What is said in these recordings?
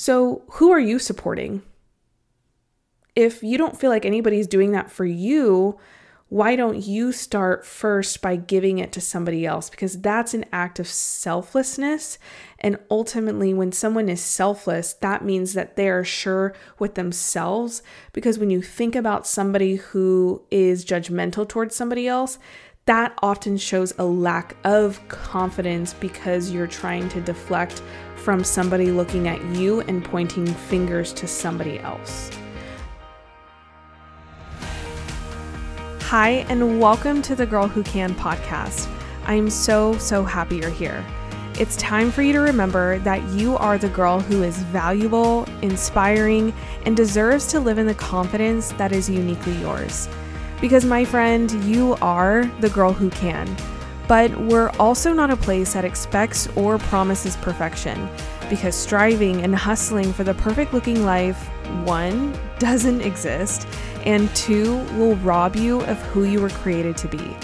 So, who are you supporting? If you don't feel like anybody's doing that for you, why don't you start first by giving it to somebody else? Because that's an act of selflessness. And ultimately, when someone is selfless, that means that they are sure with themselves. Because when you think about somebody who is judgmental towards somebody else, that often shows a lack of confidence because you're trying to deflect from somebody looking at you and pointing fingers to somebody else. Hi, and welcome to the Girl Who Can podcast. I am so, so happy you're here. It's time for you to remember that you are the girl who is valuable, inspiring, and deserves to live in the confidence that is uniquely yours. Because, my friend, you are the girl who can. But we're also not a place that expects or promises perfection, because striving and hustling for the perfect looking life, one, doesn't exist and two, will rob you of who you were created to be.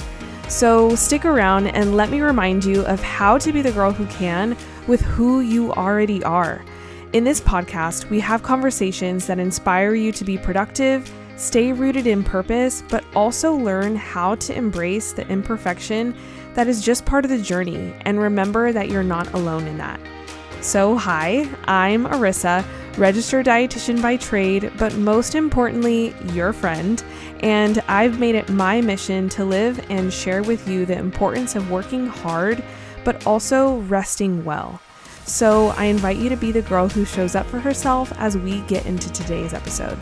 So stick around and let me remind you of how to be the girl who can with who you already are. In this podcast, we have conversations that inspire you to be productive, stay rooted in purpose, but also learn how to embrace the imperfection that is just part of the journey and remember that you're not alone in that. So, hi, I'm Arissa registered dietitian by trade, but most importantly, your friend. And I've made it my mission to live and share with you the importance of working hard, but also resting well. So I invite you to be the girl who shows up for herself as we get into today's episode.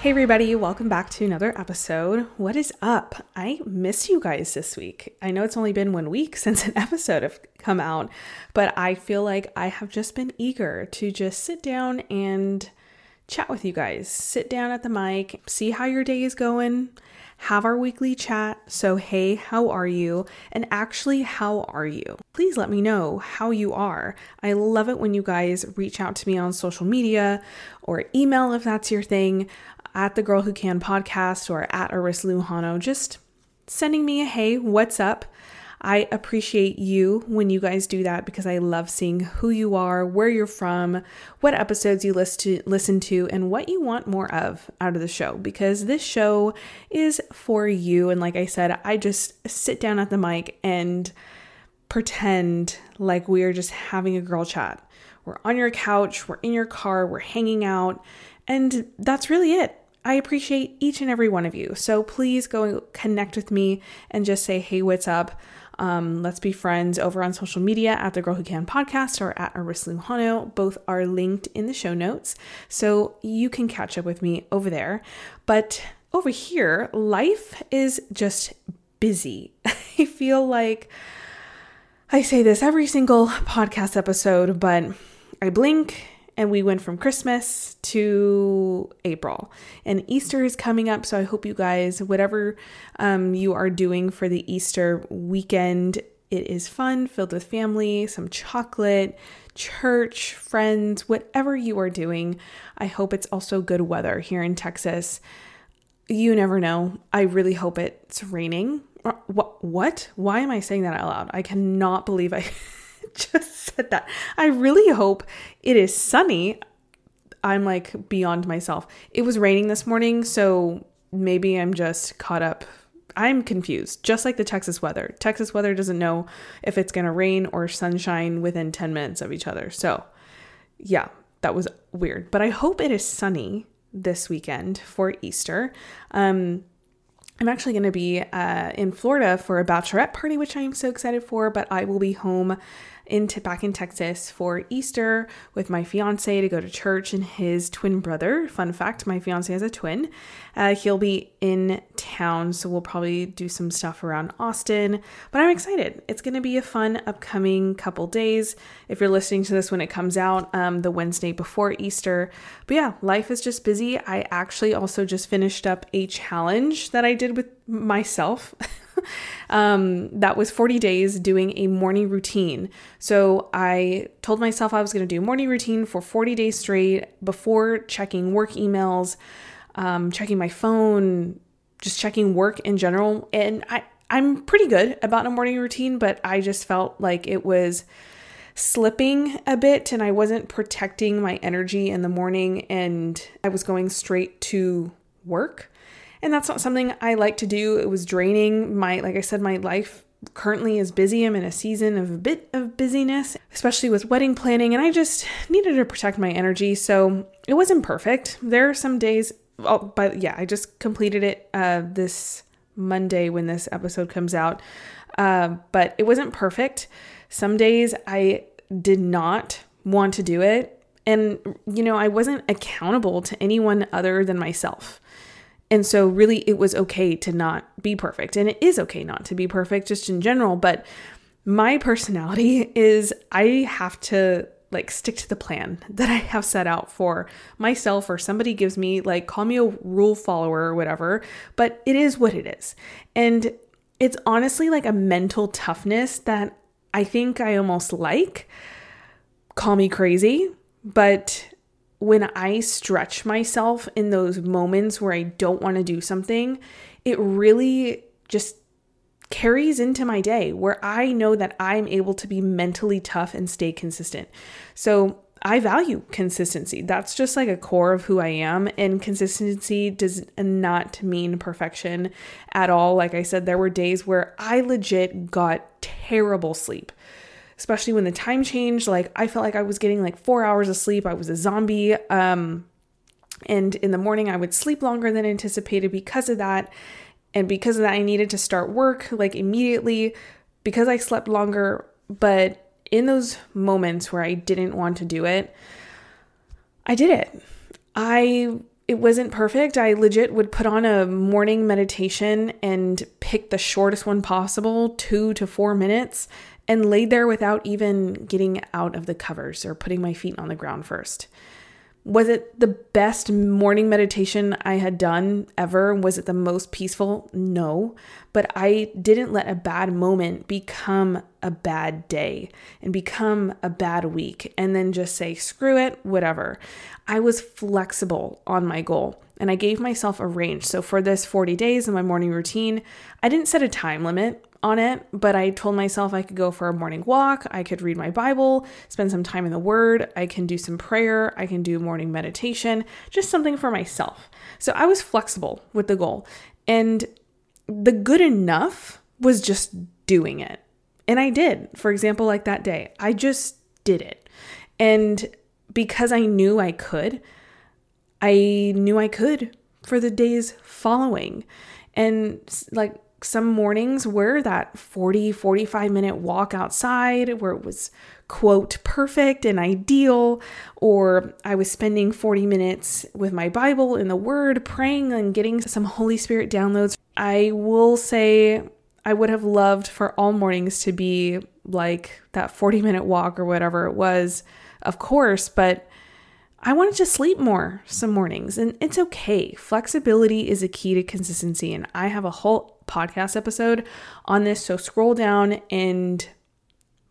Hey, everybody, welcome back to another episode. What is up? I miss you guys this week. I know it's only been one week since an episode have come out, but I feel like I have just been eager to just sit down and chat with you guys. Sit down at the mic, see how your day is going, have our weekly chat. So, hey, how are you? And actually, how are you? Please let me know how you are. I love it when you guys reach out to me on social media or email if that's your thing at the Girl Who Can podcast or at Arissa Lujano, just sending me a hey, what's up? I appreciate you when you guys do that because I love seeing who you are, where you're from, what episodes you listen to, listen to, and what you want more of out of the show. Because this show is for you. And like I said, I just sit down at the mic and pretend like we are just having a girl chat. We're on your couch, we're in your car, we're hanging out, and that's really it. I appreciate each and every one of you. So please go connect with me and just say, hey, what's up? Um, let's be friends over on social media at the Girl Who Can podcast or at Arissa Lujano. Both are linked in the show notes. So you can catch up with me over there. But over here, life is just busy. I feel like I say this every single podcast episode, but I blink and we went from Christmas to April. And Easter is coming up, so I hope you guys, whatever um, you are doing for the Easter weekend, it is fun, filled with family, some chocolate, church, friends, whatever you are doing. I hope it's also good weather here in Texas. You never know. I really hope it's raining. What? What? Why am I saying that out loud? I cannot believe I. just said that. I really hope it is sunny. I'm like beyond myself. It was raining this morning, so maybe I'm just caught up. I'm confused, just like the Texas weather. Texas weather doesn't know if it's going to rain or sunshine within 10 minutes of each other. So, yeah, that was weird. But I hope it is sunny this weekend for Easter. Um, I'm actually going to be uh, in Florida for a bachelorette party, which I am so excited for, but I will be home into back in Texas for Easter with my fiance to go to church and his twin brother. Fun fact: my fiance has a twin. Uh, he'll be in town, so we'll probably do some stuff around Austin. But I'm excited. It's going to be a fun upcoming couple days. If you're listening to this when it comes out, um, the Wednesday before Easter. But yeah, life is just busy. I actually also just finished up a challenge that I did with myself. um, that was 40 days doing a morning routine. So I told myself I was going to do morning routine for 40 days straight before checking work emails, um, checking my phone, just checking work in general. And I, I'm pretty good about a morning routine, but I just felt like it was slipping a bit and I wasn't protecting my energy in the morning and I was going straight to work. And that's not something I like to do. It was draining. My, like I said, my life currently is busy. I'm in a season of a bit of busyness, especially with wedding planning, and I just needed to protect my energy. So it wasn't perfect. There are some days, oh, but yeah, I just completed it uh, this Monday when this episode comes out. Uh, but it wasn't perfect. Some days I did not want to do it. And, you know, I wasn't accountable to anyone other than myself. And so, really, it was okay to not be perfect. And it is okay not to be perfect just in general. But my personality is I have to like stick to the plan that I have set out for myself or somebody gives me like call me a rule follower or whatever, but it is what it is. And it's honestly like a mental toughness that I think I almost like. Call me crazy, but when I stretch myself in those moments where I don't want to do something, it really just carries into my day where I know that I'm able to be mentally tough and stay consistent. So I value consistency. That's just like a core of who I am. And consistency does not mean perfection at all. Like I said, there were days where I legit got terrible sleep especially when the time changed. Like I felt like I was getting like four hours of sleep. I was a zombie. Um, and in the morning, I would sleep longer than anticipated because of that. And because of that, I needed to start work like immediately because I slept longer. But in those moments where I didn't want to do it, I did it. I it wasn't perfect. I legit would put on a morning meditation and pick the shortest one possible, 2 to 4 minutes, and laid there without even getting out of the covers or putting my feet on the ground first. Was it the best morning meditation I had done ever? Was it the most peaceful? No. But I didn't let a bad moment become a bad day and become a bad week and then just say, screw it, whatever. I was flexible on my goal and I gave myself a range. So for this 40 days in my morning routine, I didn't set a time limit on it, but I told myself I could go for a morning walk, I could read my Bible, spend some time in the Word, I can do some prayer, I can do morning meditation, just something for myself. So I was flexible with the goal. And the good enough was just doing it. And I did. For example, like that day, I just did it. And because I knew I could, I knew I could for the days following. And like some mornings were that 40, 45 minute walk outside where it was, quote, perfect and ideal, or I was spending 40 minutes with my Bible in the Word, praying and getting some Holy Spirit downloads. I will say I would have loved for all mornings to be like that 40 minute walk or whatever it was, of course, but I wanted to sleep more some mornings, and it's okay. Flexibility is a key to consistency, and I have a whole podcast episode on this. So scroll down and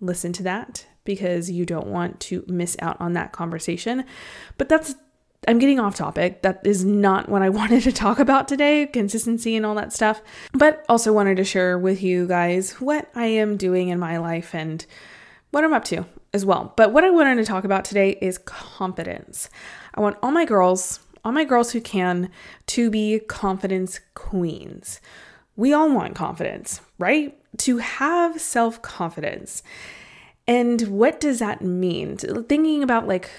listen to that because you don't want to miss out on that conversation. But that's I'm getting off topic. That is not what I wanted to talk about today consistency and all that stuff. But also wanted to share with you guys what I am doing in my life and what I'm up to as well. But what I wanted to talk about today is confidence. I want all my girls, all my girls who can, to be confidence queens. We all want confidence, right? To have self confidence. And what does that mean? Thinking about like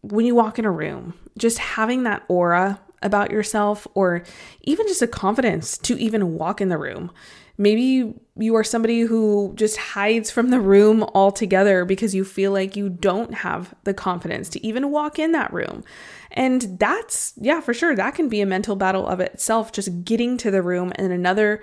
when you walk in a room, just having that aura about yourself, or even just a confidence to even walk in the room. Maybe you are somebody who just hides from the room altogether because you feel like you don't have the confidence to even walk in that room. And that's, yeah, for sure, that can be a mental battle of itself, just getting to the room. And another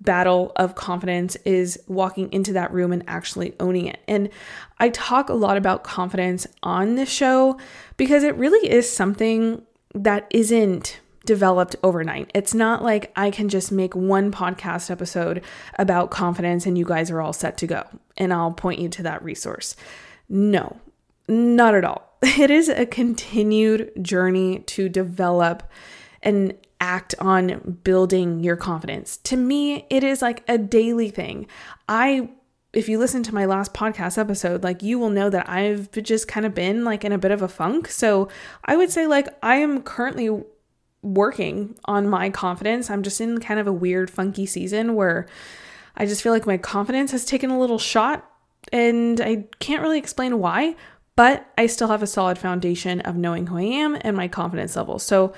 battle of confidence is walking into that room and actually owning it. And I talk a lot about confidence on this show because it really is something that isn't developed overnight. It's not like I can just make one podcast episode about confidence and you guys are all set to go and I'll point you to that resource. No, not at all. It is a continued journey to develop and act on building your confidence. To me, it is like a daily thing. I if you listen to my last podcast episode, like you will know that I've just kind of been like in a bit of a funk. So I would say, like, I am currently working on my confidence. I'm just in kind of a weird, funky season where I just feel like my confidence has taken a little shot and I can't really explain why, but I still have a solid foundation of knowing who I am and my confidence level. So,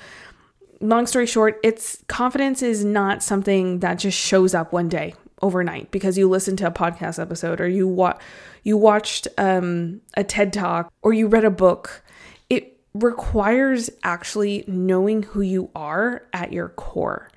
long story short, it's confidence is not something that just shows up one day overnight because you listened to a podcast episode or you wa- you watched um, a TED talk or you read a book. Requires actually knowing who you are at your core,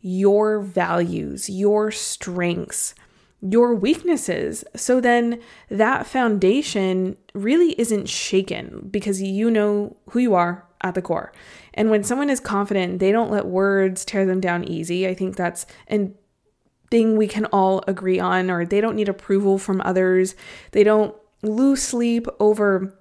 your values, your strengths, your weaknesses. So then that foundation really isn't shaken because you know who you are at the core. And when someone is confident, they don't let words tear them down easy. I think that's a thing we can all agree on, or they don't need approval from others. They don't lose sleep over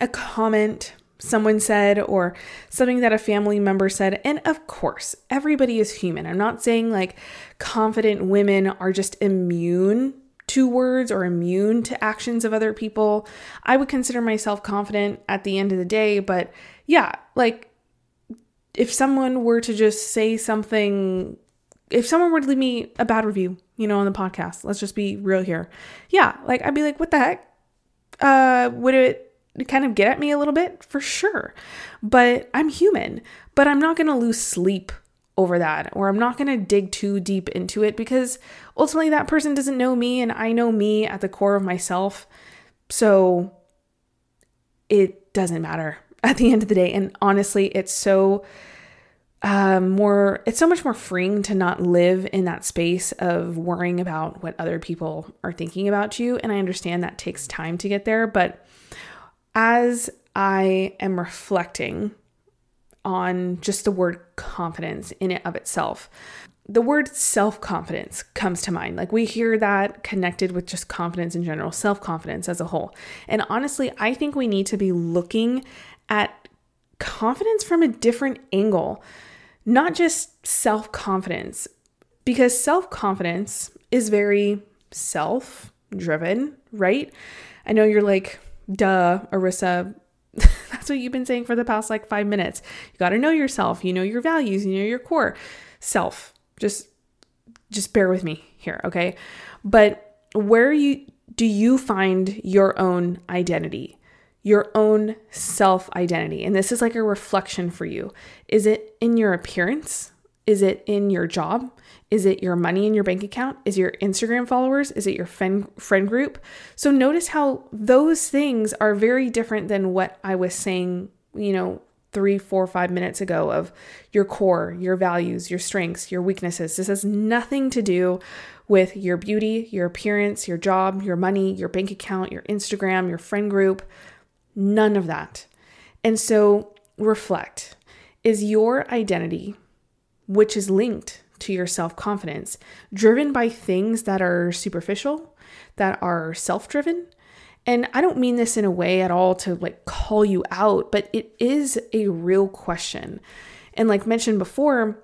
a comment someone said or something that a family member said. And of course, everybody is human. I'm not saying like confident women are just immune to words or immune to actions of other people. I would consider myself confident at the end of the day, but yeah, like if someone were to just say something if someone were to leave me a bad review, you know, on the podcast, let's just be real here. Yeah, like I'd be like, what the heck? Uh, would it kind of get at me a little bit for sure. But I'm human, but I'm not going to lose sleep over that or I'm not going to dig too deep into it because ultimately that person doesn't know me and I know me at the core of myself. So it doesn't matter at the end of the day and honestly it's so um, more it's so much more freeing to not live in that space of worrying about what other people are thinking about you and i understand that takes time to get there but as I am reflecting on just the word confidence in it of itself, the word self confidence comes to mind. Like we hear that connected with just confidence in general, self confidence as a whole. And honestly, I think we need to be looking at confidence from a different angle, not just self confidence, because self confidence is very self driven, right? I know you're like, duh, Arissa, that's what you've been saying for the past like five minutes. You got to know yourself. You know your values. You know your core self. Just, just bear with me here, okay? But where you do you find your own identity, your own self identity? And this is like a reflection for you. Is it in your appearance? Is it in your job? Is it your money in your bank account? Is your Instagram followers? Is it your friend friend group? So notice how those things are very different than what I was saying, you know, three, four, five minutes ago of your core, your values, your strengths, your weaknesses. This has nothing to do with your beauty, your appearance, your job, your money, your bank account, your Instagram, your friend group. None of that. And so reflect. Is your identity, which is linked to your self confidence, driven by things that are superficial, that are self driven. And I don't mean this in a way at all to like call you out, but it is a real question. And like mentioned before,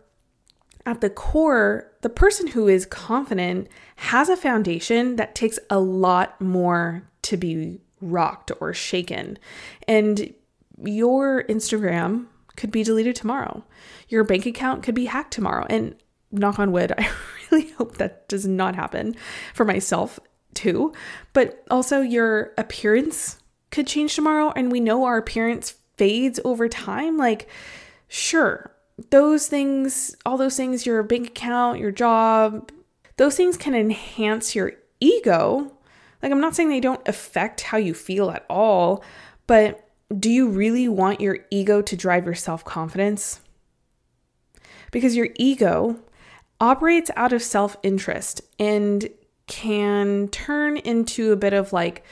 at the core, the person who is confident has a foundation that takes a lot more to be rocked or shaken. And your Instagram could be deleted tomorrow. Your bank account could be hacked tomorrow. And knock on wood, I really hope that does not happen for myself too. But also, your appearance could change tomorrow, and we know our appearance fades over time. Like, sure, those things, all those things, your bank account, your job, those things can enhance your ego. Like, I'm not saying they don't affect how you feel at all, but do you really want your ego to drive your self confidence? Because your ego operates out of self interest and can turn into a bit of like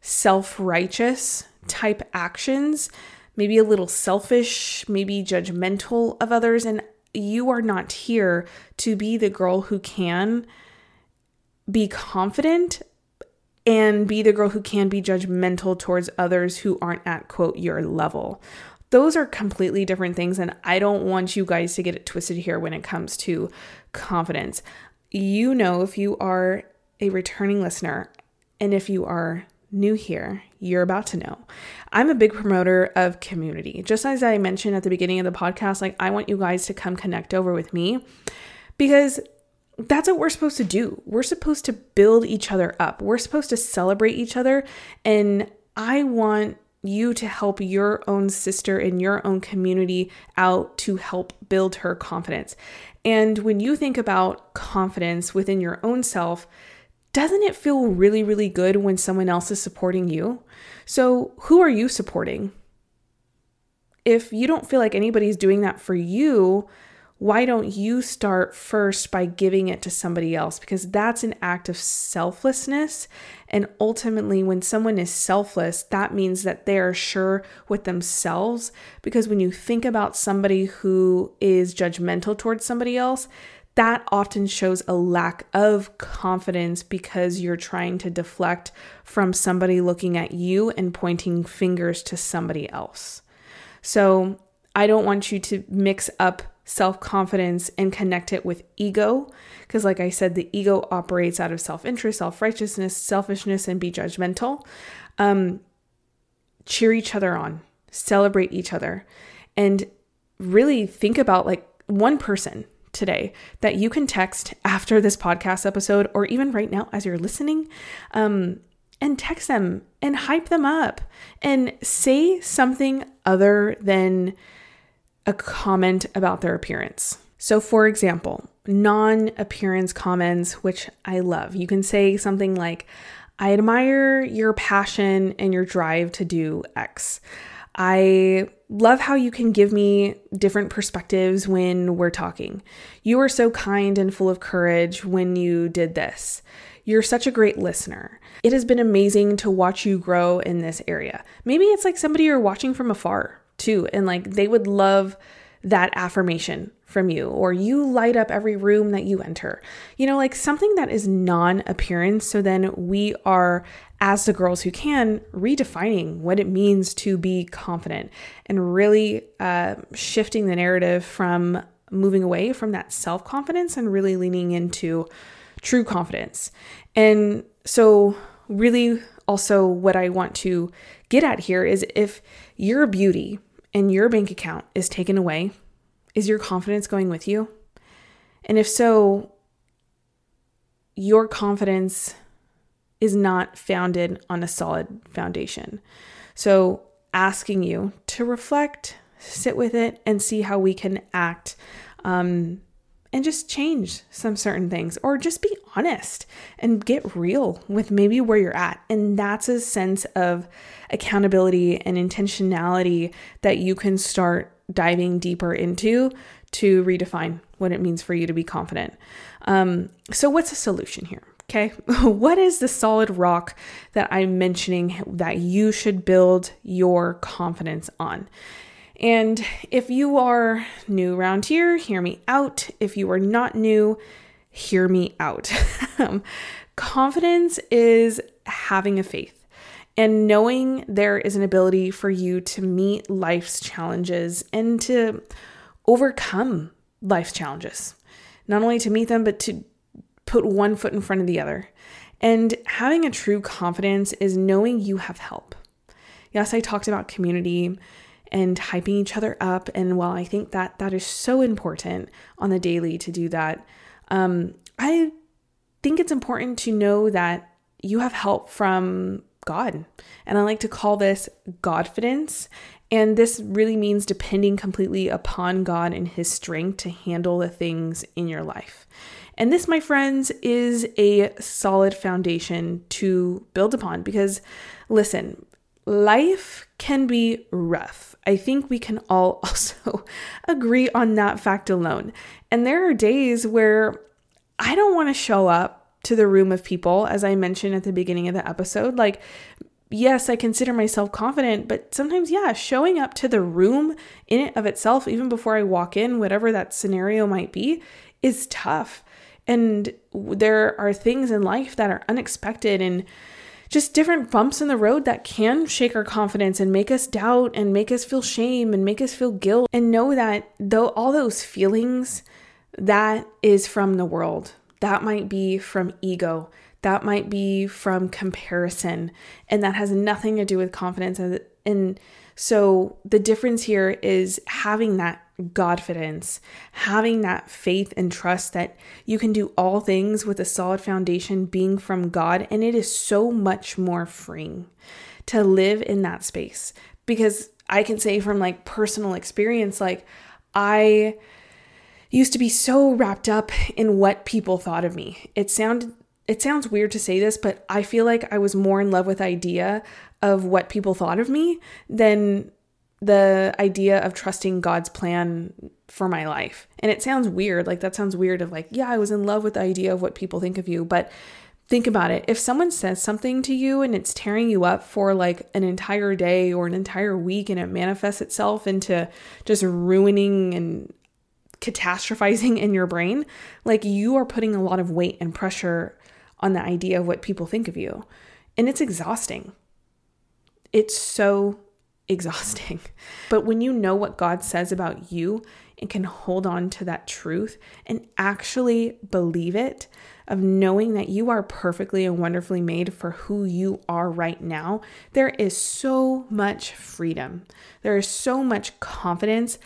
self righteous type actions, maybe a little selfish, maybe judgmental of others. And you are not here to be the girl who can be confident and be the girl who can be judgmental towards others who aren't at quote your level. Those are completely different things, and I don't want you guys to get it twisted here when it comes to confidence. You know, if you are a returning listener, and if you are new here, you're about to know. I'm a big promoter of community. Just as I mentioned at the beginning of the podcast, like I want you guys to come connect over with me because that's what we're supposed to do. We're supposed to build each other up. We're supposed to celebrate each other. And I want you to help your own sister in your own community out to help build her confidence. And when you think about confidence within your own self, doesn't it feel really, really good when someone else is supporting you? So, who are you supporting? If you don't feel like anybody's doing that for you, why don't you start first by giving it to somebody else? Because that's an act of selflessness. And ultimately, when someone is selfless, that means that they are sure with themselves. Because when you think about somebody who is judgmental towards somebody else, that often shows a lack of confidence because you're trying to deflect from somebody looking at you and pointing fingers to somebody else. So, I don't want you to mix up self confidence and connect it with ego. Because, like I said, the ego operates out of self interest, self righteousness, selfishness, and be judgmental. Um, cheer each other on, celebrate each other, and really think about like one person today that you can text after this podcast episode or even right now as you're listening um, and text them and hype them up and say something other than a comment about their appearance. So, for example, non appearance comments, which I love, you can say something like, I admire your passion and your drive to do X. I love how you can give me different perspectives when we're talking. You were so kind and full of courage when you did this. You're such a great listener. It has been amazing to watch you grow in this area. Maybe it's like somebody you're watching from afar too. And like they would love that affirmation from you, or you light up every room that you enter. You know, like something that is non appearance. So then we are, as the girls who can, redefining what it means to be confident and really uh, shifting the narrative from moving away from that self confidence and really leaning into true confidence. And so, really, also, what I want to get at here is if your beauty and your bank account is taken away, is your confidence going with you? And if so, your confidence is not founded on a solid foundation. So, asking you to reflect, sit with it, and see how we can act um, and just change some certain things or just be honest and get real with maybe where you're at. And that's a sense of accountability and intentionality that you can start diving deeper into to redefine what it means for you to be confident. Um, so, what's the solution here? Okay, what is the solid rock that I'm mentioning that you should build your confidence on? And if you are new around here, hear me out. If you are not new, hear me out. Um, confidence is having a faith and knowing there is an ability for you to meet life's challenges and to overcome life's challenges. Not only to meet them, but to put one foot in front of the other. And having a true confidence is knowing you have help. Yes, I talked about community and hyping each other up. And while I think that that is so important on the daily to do that, um, I think it's important to know that you have help from God. And I like to call this Godfidence. And this really means depending completely upon God and His strength to handle the things in your life. And this, my friends, is a solid foundation to build upon because, listen, life can be rough. I think we can all also agree on that fact alone. And there are days where I don't want to show up to the room of people, as I mentioned at the beginning of the episode. Like, yes, I consider myself confident, but sometimes, yeah, showing up to the room in it of itself, even before I walk in, whatever that scenario might be, is tough. And there are things in life that are unexpected and just different bumps in the road that can shake our confidence and make us doubt and make us feel shame and make us feel guilt and know that though all those feelings that is from the world. That might be from ego. That might be from comparison, and that has nothing to do with confidence. And so the difference here is having that Godfidence, having that faith and trust that you can do all things with a solid foundation being from God. And it is so much more freeing to live in that space because I can say from like personal experience, like I used to be so wrapped up in what people thought of me. It sounded it sounds weird to say this, but I feel like I was more in love with idea of what people thought of me than the idea of trusting God's plan for my life. And it sounds weird, like that sounds weird of like, yeah, I was in love with the idea of what people think of you, but think about it. If someone says something to you and it's tearing you up for like an entire day or an entire week and it manifests itself into just ruining and catastrophizing in your brain, like you are putting a lot of weight and pressure on the idea of what people think of you. And it's exhausting. It's so exhausting. But when you know what God says about you and can hold on to that truth and actually believe it, of knowing that you are perfectly and wonderfully made for who you are right now, there is so much freedom. There is so much confidence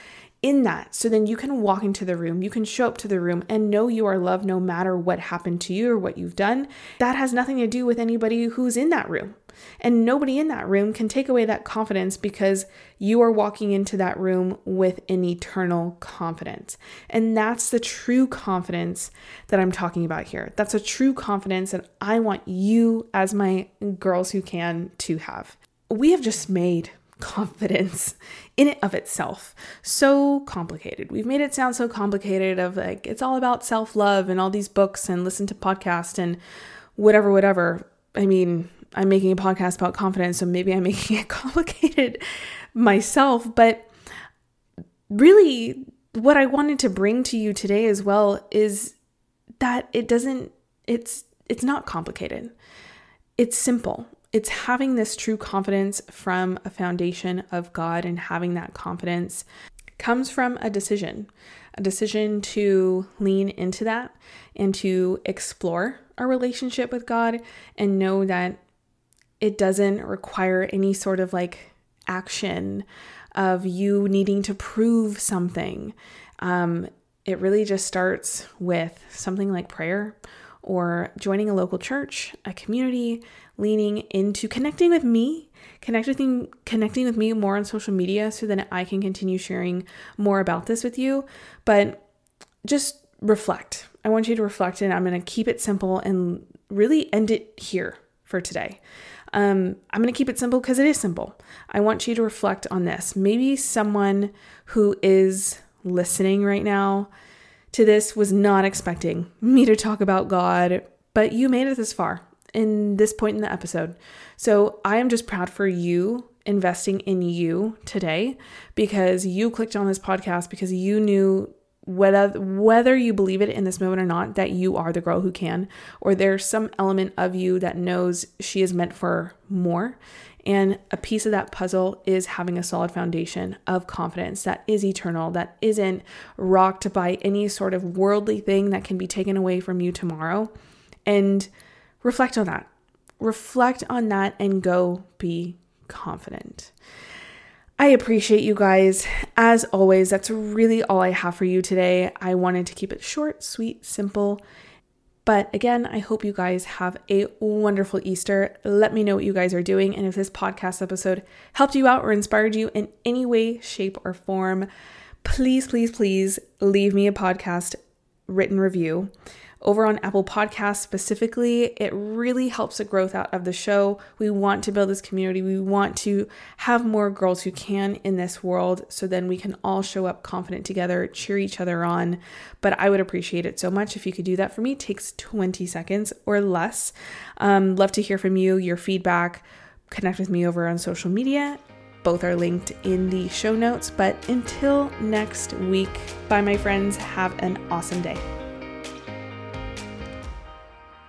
in that. So then you can walk into the room, you can show up to the room and know you are loved no matter what happened to you or what you've done. That has nothing to do with anybody who's in that room. And nobody in that room can take away that confidence because you are walking into that room with an eternal confidence. And that's the true confidence that I'm talking about here. That's a true confidence that I want you, as my girls who can, to have. We have just made confidence in it of itself so complicated. We've made it sound so complicated of like it's all about self-love and all these books and listen to podcasts and whatever whatever. I mean, I'm making a podcast about confidence, so maybe I'm making it complicated myself, but really what I wanted to bring to you today as well is that it doesn't it's it's not complicated. It's simple it's having this true confidence from a foundation of God and having that confidence comes from a decision, a decision to lean into that and to explore a relationship with God and know that it doesn't require any sort of like action of you needing to prove something. Um, it really just starts with something like prayer or joining a local church, a community, leaning into connecting with me, connecting connecting with me more on social media so that I can continue sharing more about this with you, but just reflect. I want you to reflect and I'm going to keep it simple and really end it here for today. Um, I'm going to keep it simple because it is simple. I want you to reflect on this. Maybe someone who is listening right now to this was not expecting me to talk about God, but you made it this far in this point in the episode. So I am just proud for you investing in you today because you clicked on this podcast because you knew whether whether you believe it in this moment or not that you are the girl who can or there's some element of you that knows she is meant for more and a piece of that puzzle is having a solid foundation of confidence that is eternal, that isn't rocked by any sort of worldly thing that can be taken away from you tomorrow. And reflect on that. Reflect on that and go be confident. I appreciate you guys. As always, that's really all I have for you today. I wanted to keep it short, sweet, simple, but again, I hope you guys have a wonderful Easter. Let me know what you guys are doing. And if this podcast episode helped you out or inspired you in any way, shape, or form, please, please, please leave me a podcast written review over on Apple Podcasts specifically. It really helps the growth out of the show. We want to build this community. We want to have more girls who can in this world so then we can all show up confident together, cheer each other on. But I would appreciate it so much if you could do that for me. It takes 20 seconds or less. Um, love to hear from you, your feedback. Connect with me over on social media both are linked in the show notes. But until next week, bye, my friends. Have an awesome day.